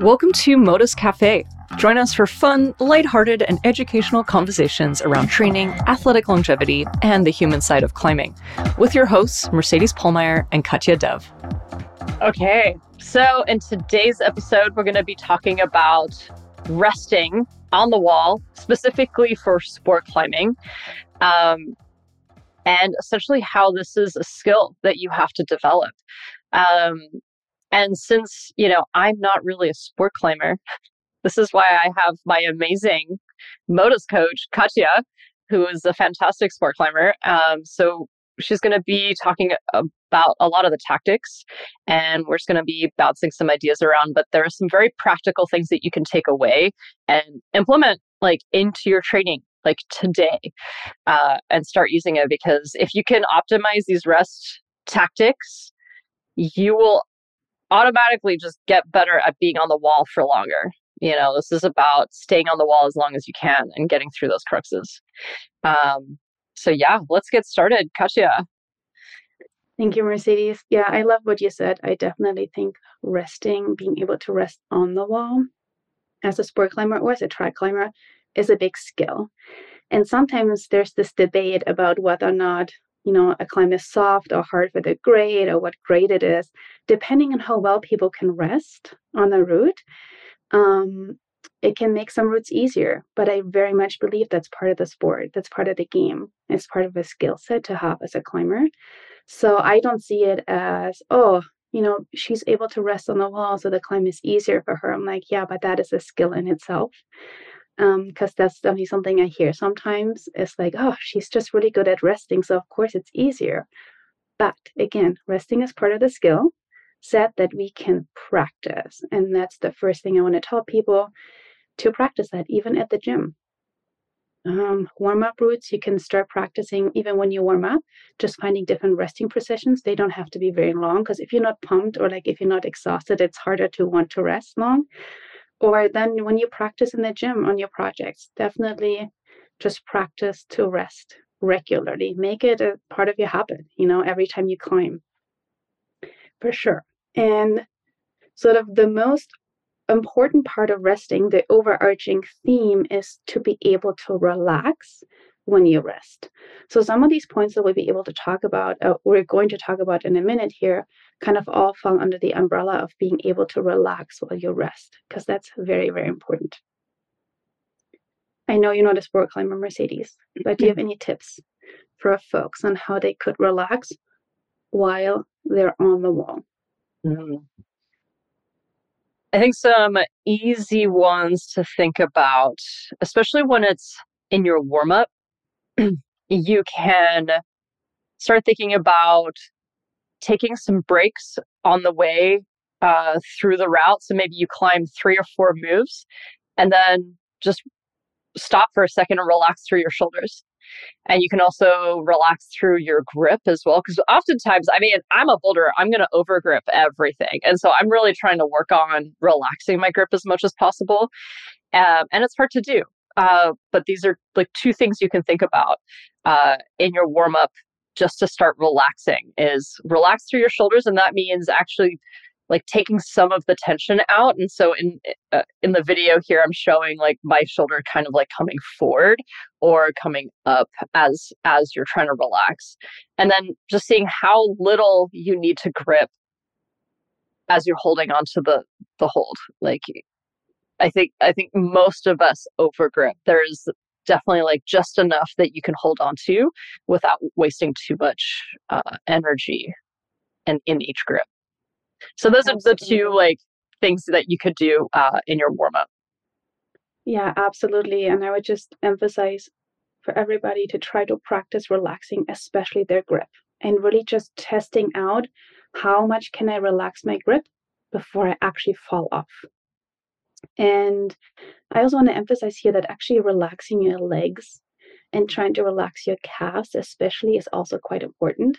Welcome to Modus Cafe. Join us for fun, lighthearted, and educational conversations around training, athletic longevity, and the human side of climbing, with your hosts, Mercedes Pollmeier and Katja Dev. Okay, so in today's episode, we're going to be talking about resting on the wall, specifically for sport climbing, um, and essentially how this is a skill that you have to develop. Um, and since, you know, I'm not really a sport climber, this is why I have my amazing Modus coach, Katja, who is a fantastic sport climber. Um, so she's going to be talking about a lot of the tactics and we're just going to be bouncing some ideas around but there are some very practical things that you can take away and implement like into your training like today uh, and start using it because if you can optimize these rest tactics you will automatically just get better at being on the wall for longer you know this is about staying on the wall as long as you can and getting through those cruxes um, so yeah, let's get started. Katja. Thank you, Mercedes. Yeah, I love what you said. I definitely think resting, being able to rest on the wall as a sport climber or as a trad climber is a big skill. And sometimes there's this debate about whether or not, you know, a climb is soft or hard for the grade or what grade it is, depending on how well people can rest on a route. Um, it can make some routes easier, but I very much believe that's part of the sport. That's part of the game. It's part of a skill set to have as a climber. So I don't see it as, oh, you know, she's able to rest on the wall, so the climb is easier for her. I'm like, yeah, but that is a skill in itself. Because um, that's definitely something I hear sometimes. It's like, oh, she's just really good at resting, so of course it's easier. But again, resting is part of the skill set that we can practice. And that's the first thing I want to tell people to practice that, even at the gym. Um, warm up routes, you can start practicing even when you warm up, just finding different resting positions. They don't have to be very long because if you're not pumped or like if you're not exhausted, it's harder to want to rest long. Or then when you practice in the gym on your projects, definitely just practice to rest regularly. Make it a part of your habit, you know, every time you climb. For sure. And sort of the most important part of resting, the overarching theme is to be able to relax when you rest. So, some of these points that we'll be able to talk about, uh, we're going to talk about in a minute here, kind of all fall under the umbrella of being able to relax while you rest, because that's very, very important. I know you're not a sport climber, Mercedes, but do you have any tips for folks on how they could relax while they're on the wall? Mm. I think some easy ones to think about, especially when it's in your warm up, you can start thinking about taking some breaks on the way uh, through the route. So maybe you climb three or four moves and then just stop for a second and relax through your shoulders. And you can also relax through your grip as well. Because oftentimes, I mean, I'm a boulder, I'm going to overgrip everything. And so I'm really trying to work on relaxing my grip as much as possible. Um, and it's hard to do. Uh, but these are like two things you can think about uh, in your warm up just to start relaxing is relax through your shoulders. And that means actually like taking some of the tension out and so in uh, in the video here i'm showing like my shoulder kind of like coming forward or coming up as as you're trying to relax and then just seeing how little you need to grip as you're holding onto the the hold like i think i think most of us over grip there's definitely like just enough that you can hold on to without wasting too much uh, energy and in each grip so those absolutely. are the two like things that you could do uh, in your warm up. Yeah, absolutely. And I would just emphasize for everybody to try to practice relaxing, especially their grip, and really just testing out how much can I relax my grip before I actually fall off. And I also want to emphasize here that actually relaxing your legs and trying to relax your calves, especially, is also quite important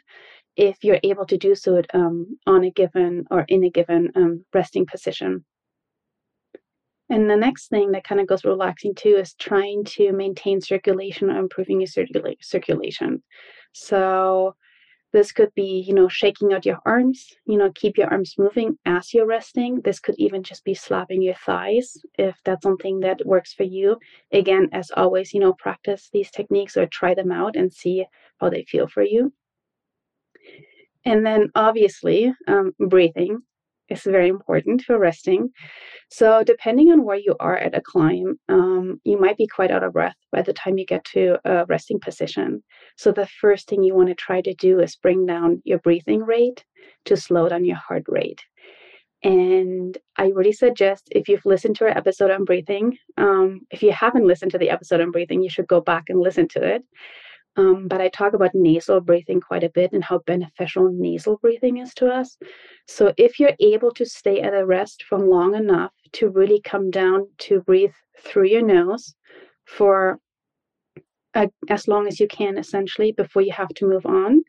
if you're able to do so um, on a given or in a given um, resting position. And the next thing that kind of goes relaxing too is trying to maintain circulation or improving your circula- circulation. So, This could be, you know, shaking out your arms, you know, keep your arms moving as you're resting. This could even just be slapping your thighs if that's something that works for you. Again, as always, you know, practice these techniques or try them out and see how they feel for you. And then obviously, um, breathing is very important for resting. So, depending on where you are at a climb, um, you might be quite out of breath by the time you get to a resting position. So, the first thing you want to try to do is bring down your breathing rate to slow down your heart rate. And I really suggest if you've listened to our episode on breathing, um, if you haven't listened to the episode on breathing, you should go back and listen to it. Um, but I talk about nasal breathing quite a bit and how beneficial nasal breathing is to us. So if you're able to stay at a rest for long enough to really come down to breathe through your nose for a, as long as you can, essentially, before you have to move on,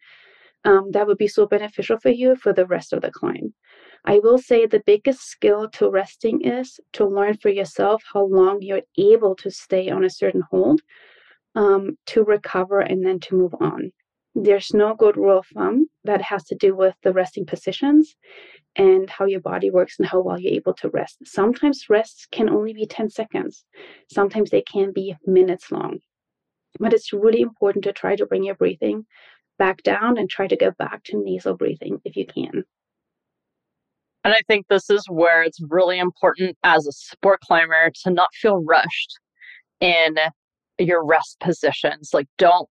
um, that would be so beneficial for you for the rest of the climb. I will say the biggest skill to resting is to learn for yourself how long you're able to stay on a certain hold um, to recover and then to move on. There's no good rule of thumb that has to do with the resting positions and how your body works and how well you're able to rest. Sometimes rests can only be 10 seconds, sometimes they can be minutes long. But it's really important to try to bring your breathing back down and try to go back to nasal breathing if you can. And I think this is where it's really important as a sport climber to not feel rushed in your rest positions. Like, don't.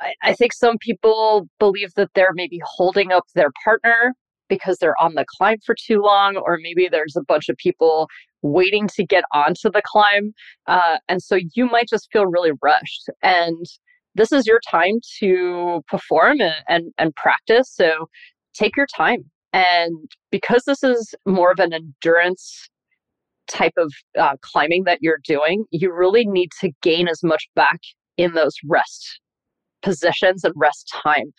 I, I think some people believe that they're maybe holding up their partner because they're on the climb for too long, or maybe there's a bunch of people waiting to get onto the climb. Uh, and so you might just feel really rushed. And this is your time to perform and, and, and practice. So take your time. And because this is more of an endurance type of uh, climbing that you're doing, you really need to gain as much back in those rest positions and rest time.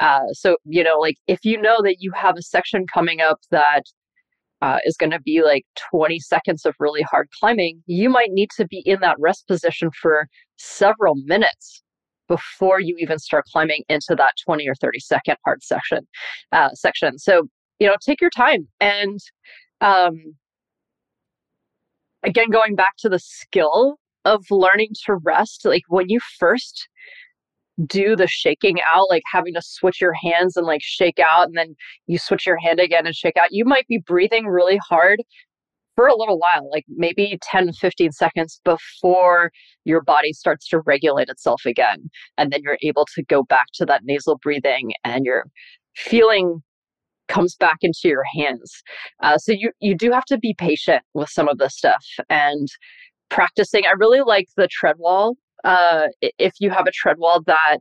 Uh, so, you know, like if you know that you have a section coming up that uh, is going to be like 20 seconds of really hard climbing, you might need to be in that rest position for several minutes before you even start climbing into that 20 or 30 second hard section uh, section. So, you know, take your time and um, again, going back to the skill of learning to rest, like when you first do the shaking out, like having to switch your hands and like shake out, and then you switch your hand again and shake out, you might be breathing really hard for a little while, like maybe 10, 15 seconds before your body starts to regulate itself again. And then you're able to go back to that nasal breathing and you're feeling comes back into your hands. Uh, so you you do have to be patient with some of this stuff and practicing. I really like the tread wall. Uh, if you have a tread wall that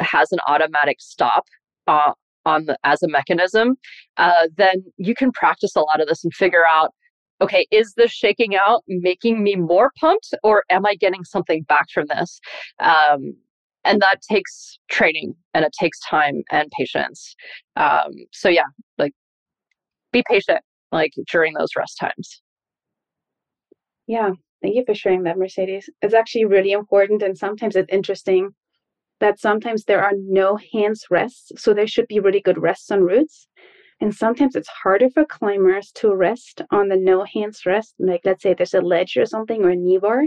has an automatic stop uh, on the, as a mechanism, uh, then you can practice a lot of this and figure out. Okay, is this shaking out making me more pumped, or am I getting something back from this? Um, and that takes training and it takes time and patience. Um, so yeah like be patient like during those rest times. Yeah thank you for sharing that mercedes. It's actually really important and sometimes it's interesting that sometimes there are no hands rests so there should be really good rests on routes. And sometimes it's harder for climbers to rest on the no hands rest like let's say there's a ledge or something or a knee bar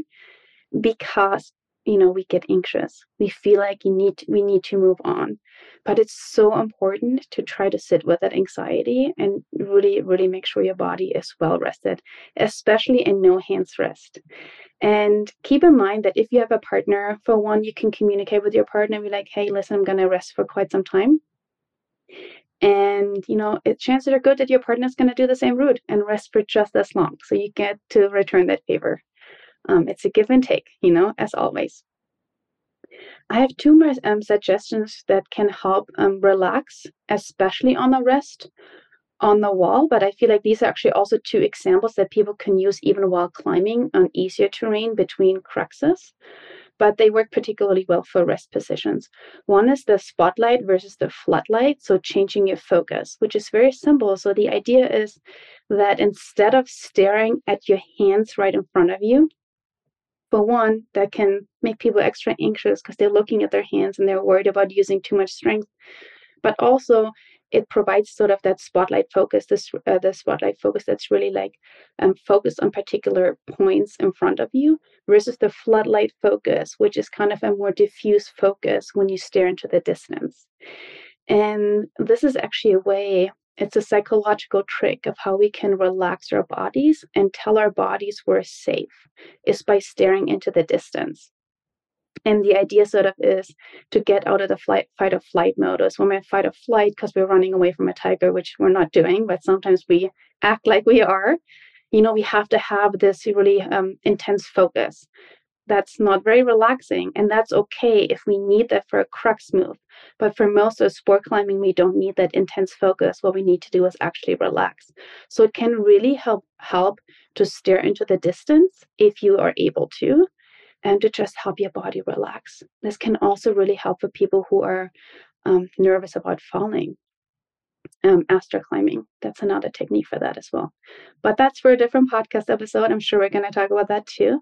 because you know we get anxious. We feel like you need to, we need to move on. But it's so important to try to sit with that anxiety and really really make sure your body is well rested especially in no hands rest. And keep in mind that if you have a partner for one you can communicate with your partner and be like hey listen i'm going to rest for quite some time. And you know it chances are good that your partner is going to do the same route and rest for just as long. So you get to return that favor um, it's a give and take, you know, as always. I have two more um, suggestions that can help um, relax, especially on the rest on the wall. But I feel like these are actually also two examples that people can use even while climbing on easier terrain between cruxes. But they work particularly well for rest positions. One is the spotlight versus the floodlight, so changing your focus, which is very simple. So the idea is that instead of staring at your hands right in front of you, for one, that can make people extra anxious because they're looking at their hands and they're worried about using too much strength. But also, it provides sort of that spotlight focus, this uh, the spotlight focus that's really like um, focused on particular points in front of you, versus the floodlight focus, which is kind of a more diffuse focus when you stare into the distance. And this is actually a way it's a psychological trick of how we can relax our bodies and tell our bodies we're safe is by staring into the distance. And the idea sort of is to get out of the flight, fight or flight mode. modus. When we fight or flight, because we're running away from a tiger, which we're not doing, but sometimes we act like we are, you know, we have to have this really um, intense focus that's not very relaxing and that's okay if we need that for a crux move but for most of sport climbing we don't need that intense focus what we need to do is actually relax so it can really help help to stare into the distance if you are able to and to just help your body relax this can also really help for people who are um, nervous about falling um, astro climbing. That's another technique for that as well. But that's for a different podcast episode. I'm sure we're going to talk about that too.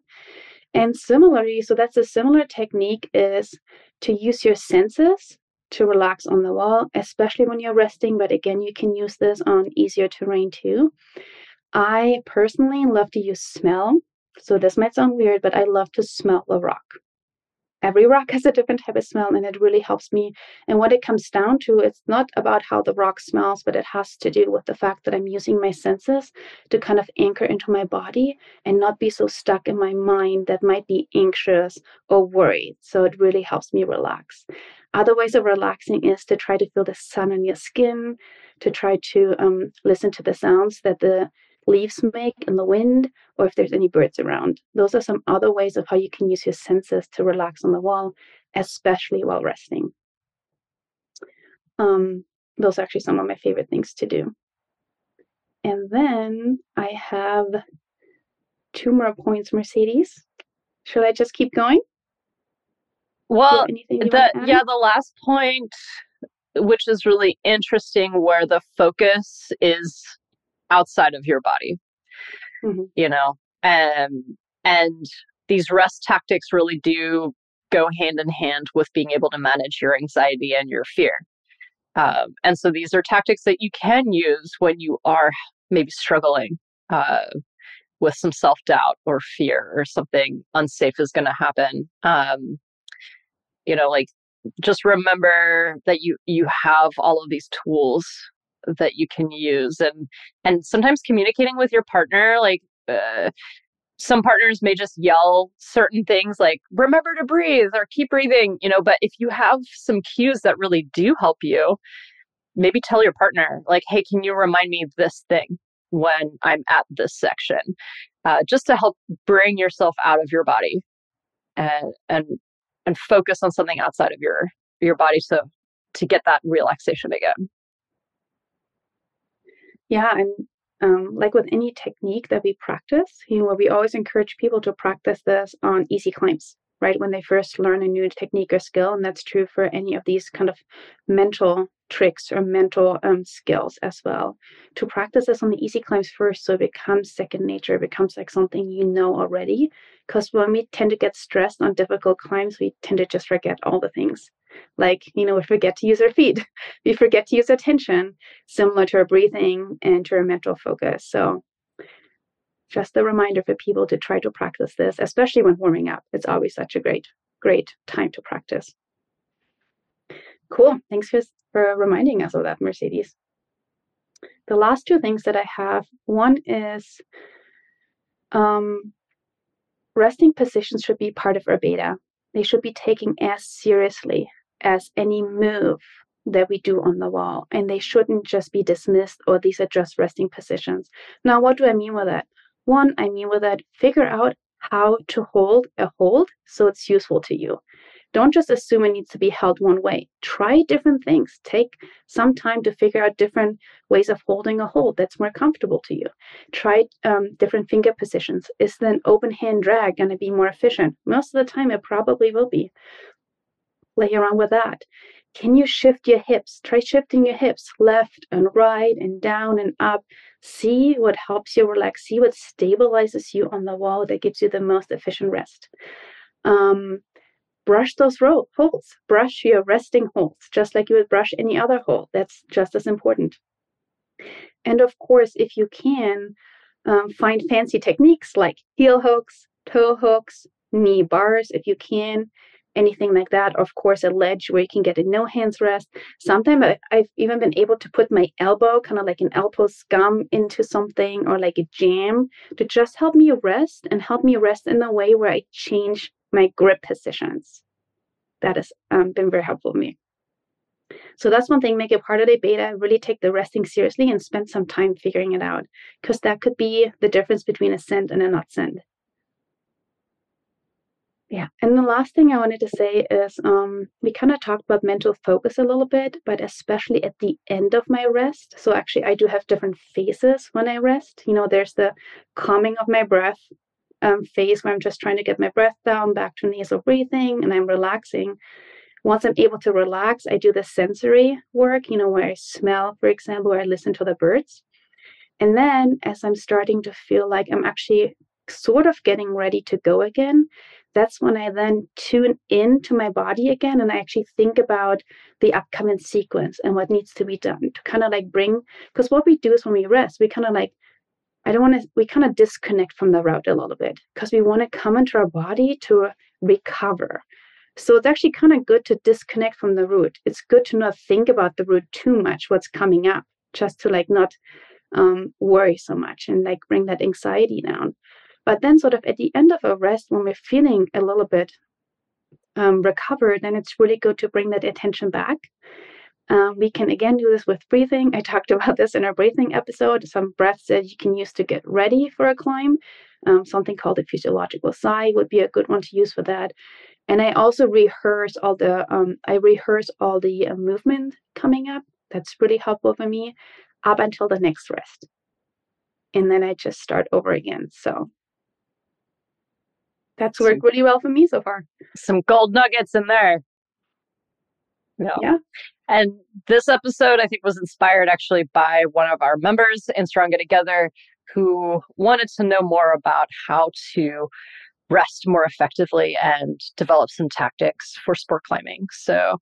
And similarly, so that's a similar technique is to use your senses to relax on the wall, especially when you're resting. But again, you can use this on easier terrain too. I personally love to use smell. So this might sound weird, but I love to smell the rock every rock has a different type of smell and it really helps me. And what it comes down to it's not about how the rock smells but it has to do with the fact that i'm using my senses to kind of anchor into my body and not be so stuck in my mind that might be anxious or worried. So it really helps me relax. Other ways of relaxing is to try to feel the sun on your skin to try to um, listen to the sounds that the leaves make in the wind or if there's any birds around. Those are some other ways of how you can use your senses to relax on the wall, especially while resting. Um, those are actually some of my favorite things to do. And then I have two more points, Mercedes. Should I just keep going? Well, the, yeah, the last point, which is really interesting, where the focus is outside of your body mm-hmm. you know um, and these rest tactics really do go hand in hand with being able to manage your anxiety and your fear um, and so these are tactics that you can use when you are maybe struggling uh, with some self doubt or fear or something unsafe is going to happen. Um, you know, like just remember that you you have all of these tools that you can use and and sometimes communicating with your partner like uh, some partners may just yell certain things like remember to breathe or keep breathing you know but if you have some cues that really do help you maybe tell your partner like hey can you remind me of this thing when i'm at this section? Uh, just to help bring yourself out of your body and and and focus on something outside of your your body so to get that relaxation again yeah, and um, like with any technique that we practice, you know, we always encourage people to practice this on easy climbs, right? When they first learn a new technique or skill, and that's true for any of these kind of mental tricks or mental um, skills as well. To practice this on the easy climbs first, so it becomes second nature, it becomes like something you know already. Because when we tend to get stressed on difficult climbs, we tend to just forget all the things like, you know, we forget to use our feet, we forget to use attention, similar to our breathing and to our mental focus. So, just a reminder for people to try to practice this, especially when warming up. It's always such a great, great time to practice. Cool. Thanks for, for reminding us of that, Mercedes. The last two things that I have one is um, resting positions should be part of our beta. They should be taken as seriously as any move that we do on the wall, and they shouldn't just be dismissed or these are just resting positions. Now, what do I mean with that? One, I mean with that, figure out how to hold a hold so it's useful to you. Don't just assume it needs to be held one way. Try different things. Take some time to figure out different ways of holding a hold that's more comfortable to you. Try um, different finger positions. Is the open hand drag going to be more efficient? Most of the time, it probably will be play around with that. Can you shift your hips? Try shifting your hips left and right and down and up. See what helps you relax. See what stabilizes you on the wall that gives you the most efficient rest. Um, brush those ro- holes. Brush your resting holes, just like you would brush any other hole. That's just as important. And of course, if you can, um, find fancy techniques like heel hooks, toe hooks, knee bars, if you can, anything like that. Of course, a ledge where you can get a no hands rest. Sometimes I've even been able to put my elbow, kind of like an elbow scum, into something or like a jam to just help me rest and help me rest in a way where I change my grip positions. That has um, been very helpful for me. So that's one thing, make it part of the beta, really take the resting seriously and spend some time figuring it out because that could be the difference between a send and a not send. Yeah. And the last thing I wanted to say is um, we kind of talked about mental focus a little bit, but especially at the end of my rest. So actually, I do have different phases when I rest. You know, there's the calming of my breath um, phase where I'm just trying to get my breath down back to nasal breathing and I'm relaxing. Once I'm able to relax, I do the sensory work, you know, where I smell, for example, where I listen to the birds. And then as I'm starting to feel like I'm actually sort of getting ready to go again, that's when I then tune into my body again and I actually think about the upcoming sequence and what needs to be done to kind of like bring, because what we do is when we rest, we kind of like, I don't want to, we kind of disconnect from the route a little bit because we want to come into our body to recover. So it's actually kind of good to disconnect from the route. It's good to not think about the route too much, what's coming up, just to like not um, worry so much and like bring that anxiety down. But then, sort of at the end of a rest, when we're feeling a little bit um, recovered, then it's really good to bring that attention back. Um, we can again do this with breathing. I talked about this in our breathing episode. Some breaths that you can use to get ready for a climb. Um, something called a physiological sigh would be a good one to use for that. And I also rehearse all the um, I rehearse all the uh, movement coming up. That's really helpful for me up until the next rest, and then I just start over again. So that's worked really well for me so far. Some gold nuggets in there. No. Yeah. And this episode, I think, was inspired actually by one of our members in Stronger Together who wanted to know more about how to rest more effectively and develop some tactics for sport climbing. So,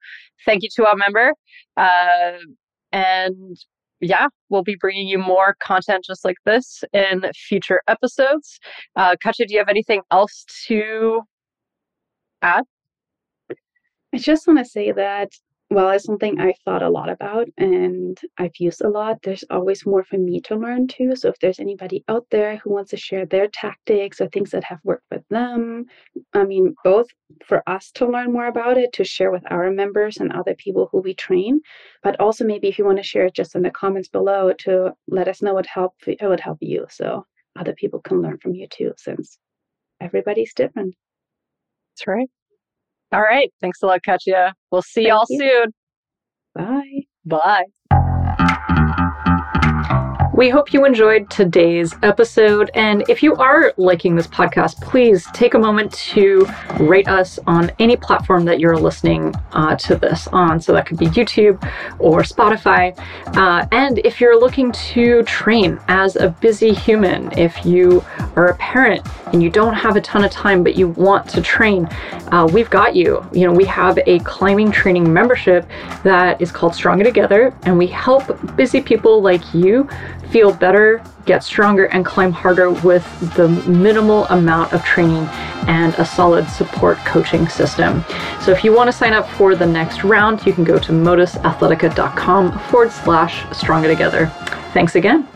thank you to our member. Uh, and yeah, we'll be bringing you more content just like this in future episodes. Uh, Katja, do you have anything else to add? I just want to say that well, it's something I've thought a lot about and I've used a lot. There's always more for me to learn too. So if there's anybody out there who wants to share their tactics or things that have worked with them, I mean, both for us to learn more about it, to share with our members and other people who we train, but also maybe if you want to share it just in the comments below to let us know what help it would help you. So other people can learn from you too, since everybody's different. That's right. All right. Thanks a lot, Katja. We'll see Thank y'all you. soon. Bye. Bye. We hope you enjoyed today's episode. And if you are liking this podcast, please take a moment to rate us on any platform that you're listening uh, to this on. So that could be YouTube or Spotify. Uh, and if you're looking to train as a busy human, if you are a parent and you don't have a ton of time, but you want to train, uh, we've got you. You know, we have a climbing training membership that is called Stronger Together, and we help busy people like you feel better, get stronger, and climb harder with the minimal amount of training and a solid support coaching system. So if you want to sign up for the next round, you can go to modusathletica.com forward slash stronger together. Thanks again.